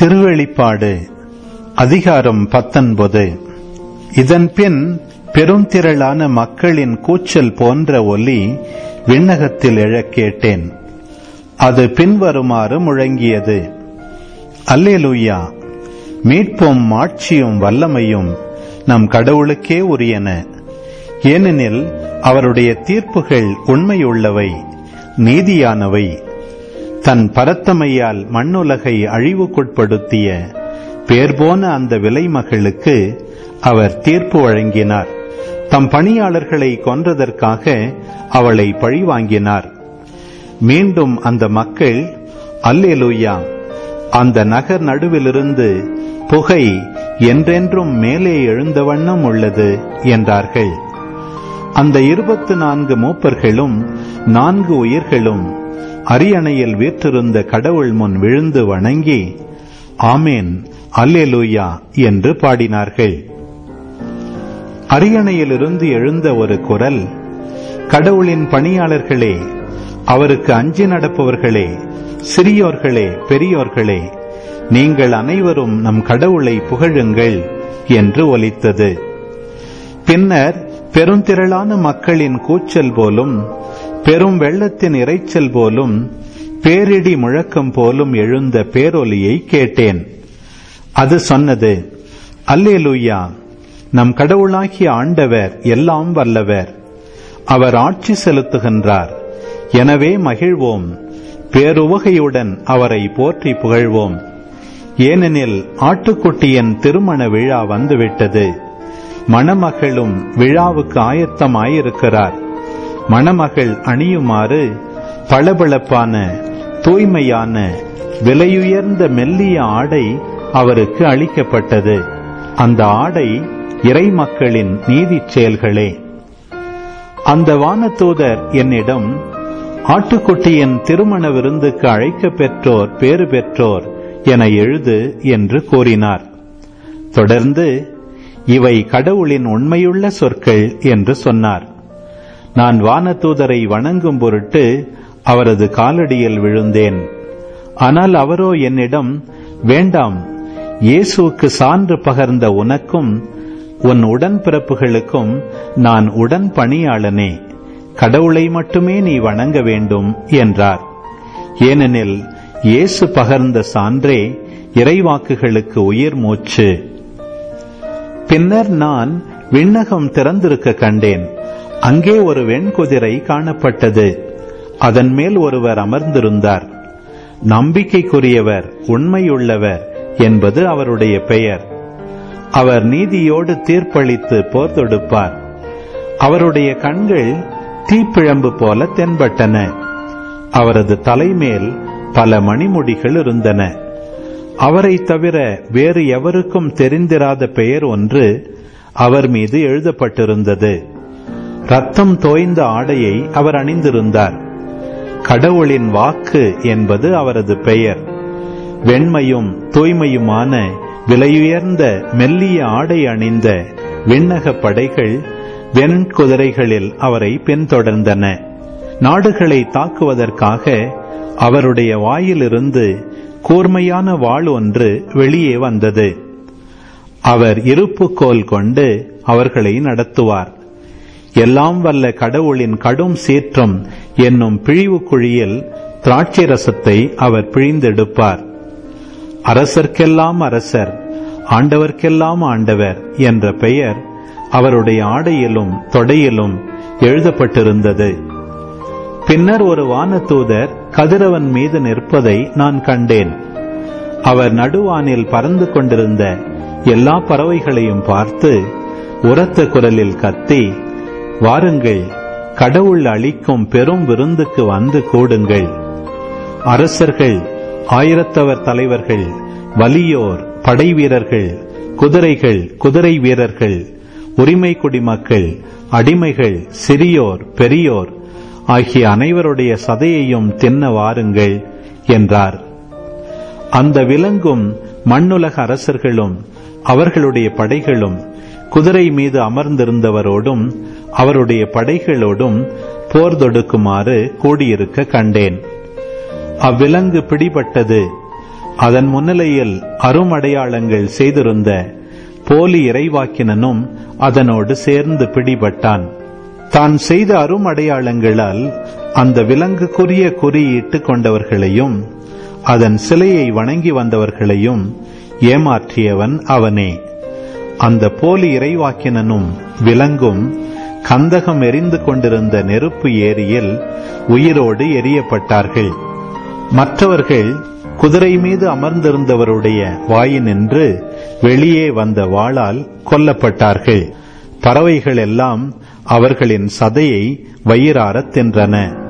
திருவெளிப்பாடு அதிகாரம் பத்தொன்பது. இதன்பின் பெருந்திரளான மக்களின் கூச்சல் போன்ற ஒலி விண்ணகத்தில் எழக் கேட்டேன் அது பின்வருமாறு முழங்கியது. அல்லேலூயா! மீட்பும் ஆட்சியும் வல்லமையும் நம் கடவுளுக்கே உரியன. ஏனெனில் அவருடைய தீர்ப்புகள் உண்மையுள்ளவை நீதியானவை. தன் பரத்தமையால் மண்ணுலகை அழிவுக்குட்படுத்திய பேர்போன அந்த விலைமகளுக்கு அவர் தீர்ப்பு வழங்கினார். தம் பணியாளர்களை கொன்றதற்காக அவளை பழிவாங்கினார். மீண்டும் அந்த மக்கள் அல்லேலூயா அந்த நகர் நடுவிலிருந்து புகை என்றென்றும் மேலே எழுந்த வண்ணம் உள்ளது என்றார்கள். அந்த இருபத்து நான்கு மூப்பர்களும் நான்கு உயிர்களும் அரியணையில் வீற்றிருந்த கடவுள் முன் விழுந்து வணங்கி ஆமேன் அல்லேலூயா என்று பாடினார்கள். அரியணையிலிருந்து எழுந்த ஒரு குரல் கடவுளின் பணியாளர்களே அவருக்கு அஞ்சி நடப்பவர்களே சிறியோர்களே பெரியோர்களே நீங்கள் அனைவரும் நம் கடவுளை புகழுங்கள் என்று ஒலித்தது. பின்னர் பெருந்திரளான மக்களின் கூச்சல் போலும் பெரும் வெள்ளத்தின் இறைச்சல் போலும் பேரிடி முழக்கம் போலும் எழுந்த பேரொலியை கேட்டேன். அது சொன்னது அல்லே லூயா நம் கடவுளாகிய ஆண்டவர் எல்லாம் வல்லவர். அவர் ஆட்சி செலுத்துகின்றார். எனவே மகிழ்வோம். பேருவகையுடன் அவரை போற்றி புகழ்வோம். ஏனெனில் ஆட்டுக்குட்டியின் திருமண விழா வந்துவிட்டது. மணமகளும் விழாவுக்கு ஆயத்தமாயிருக்கிறார். மணமகள் அணியுமாறு பளபளப்பான தூய்மையான விலையுயர்ந்த மெல்லிய ஆடை அவருக்கு அளிக்கப்பட்டது. அந்த ஆடை இறை மக்களின் நீதிச் செயல்களே. அந்த வானதூதர் என்னிடம் ஆட்டுக்குட்டியின் திருமண விருந்துக்கு அழைக்க பெற்றோர் பேறு பெற்றோர் என எழுது என்று கூறினார். தொடர்ந்து இவை கடவுளின் உண்மையுள்ள சொற்கள் என்று சொன்னார். நான் வானதூதரை வணங்கும் பொருட்டு அவரது காலடியில் விழுந்தேன். ஆனால் அவரோ என்னிடம் வேண்டாம் இயேசுவுக்கு சான்று பகர்ந்த உனக்கும் உன் உடன்பிறப்புகளுக்கும் நான் உடன் பணியாளனே. கடவுளை மட்டுமே நீ வணங்க வேண்டும் என்றார். ஏனெனில் இயேசு பகர்ந்த சான்றே இறைவாக்குகளுக்கு உயிர் மூச்சு. பின்னர் நான் விண்ணகம் திறந்திருக்க கண்டேன். அங்கே ஒரு வெண்குதிரை காணப்பட்டது. அதன் மேல் ஒருவர் அமர்ந்திருந்தார். நம்பிக்கைக்குரியவர் உண்மையுள்ளவர் என்பது அவருடைய பெயர். அவர் நீதியோடு தீர்ப்பளித்து போர் தொடுப்பார். அவருடைய கண்கள் தீப்பிழம்பு போல தென்பட்டன. அவரது தலைமேல் பல மணிமுடிகள் இருந்தன. அவரை தவிர வேறு எவருக்கும் தெரிந்திராத பெயர் ஒன்று அவர் மீது எழுதப்பட்டிருந்தது. ரத்தம் தோய்ந்த ஆடையை அவர் அணிந்திருந்தார். கடவுளின் வாக்கு என்பது அவரது பெயர். வெண்மையும் தூய்மையுமான விலையுயர்ந்த மெல்லிய ஆடை அணிந்த விண்ணக படைகள் வெண்குதிரைகளில் அவரை பின்தொடர்ந்தன. நாடுகளை தாக்குவதற்காக அவருடைய வாயிலிருந்து கூர்மையான வாள் ஒன்று வெளியே வந்தது. அவர் இருப்புக்கோல் கொண்டு அவர்களை நடத்துவார். எல்லாம் வல்ல கடவுளின் கடும் சீற்றம் என்னும் பிழிவு குழியில் திராட்சை ரசத்தை அவர் பிழிந்தெடுப்பார். அரசர்க்கெல்லாம் அரசர் ஆண்டவர்க்கெல்லாம் ஆண்டவர் என்ற பெயர் அவருடைய ஆடையிலும் தொடையிலும் எழுதப்பட்டிருந்தது. பின்னர் ஒரு வானதூதர் கதிரவன் மீது நிற்பதை நான் கண்டேன். அவர் நடுவானில் பறந்து கொண்டிருந்த எல்லா பறவைகளையும் பார்த்து உரத்த குரலில் கத்தி வாருங்கள் கடவுள் அளிக்கும் பெரும் விருந்துக்கு வந்து கூடுங்கள். அரசர்கள் ஆயிரத்தவர் தலைவர்கள் வலியோர் படை வீரர்கள் குதிரைகள் குதிரை வீரர்கள் உரிமை குடிமக்கள் அடிமைகள் சிறியோர் பெரியோர் ஆகிய அனைவருடைய சதையையும் தின்ன வாருங்கள் என்றார். அந்த விலங்கும் மண்ணுலக அரசர்களும் அவர்களுடைய படைகளும் குதிரை மீது அமர்ந்திருந்தவரோடும் அவருடைய படைகளோடும் போர் தொடுக்குமாறு கூடியிருக்க கண்டேன். அவ்விலங்கு பிடிபட்டது. அதன் முன்னிலையில் அருமடையாளங்கள் செய்திருந்த போலி இறைவாக்கினனும் அதனோடு சேர்ந்து பிடிபட்டான். தான் செய்த அருமடையாளங்களால் அந்த விலங்குக்குரிய குறியிட்டு கொண்டவர்களையும் அதன் சிலையை வணங்கி வந்தவர்களையும் ஏமாற்றியவன் அவனே. அந்த போலி இறைவாக்கினனும் விலங்கும் கந்தகம் எரிந்து கொண்டிருந்த நெருப்பு ஏரியில் உயிரோடு எரியப்பட்டார்கள். மற்றவர்கள் குதிரை மீது அமர்ந்திருந்தவருடைய வாயினின்று வெளியே வந்த வாளால் கொல்லப்பட்டார்கள். பறவைகள் எல்லாம் அவர்களின் சதையை வயிறாரத் தின்றன.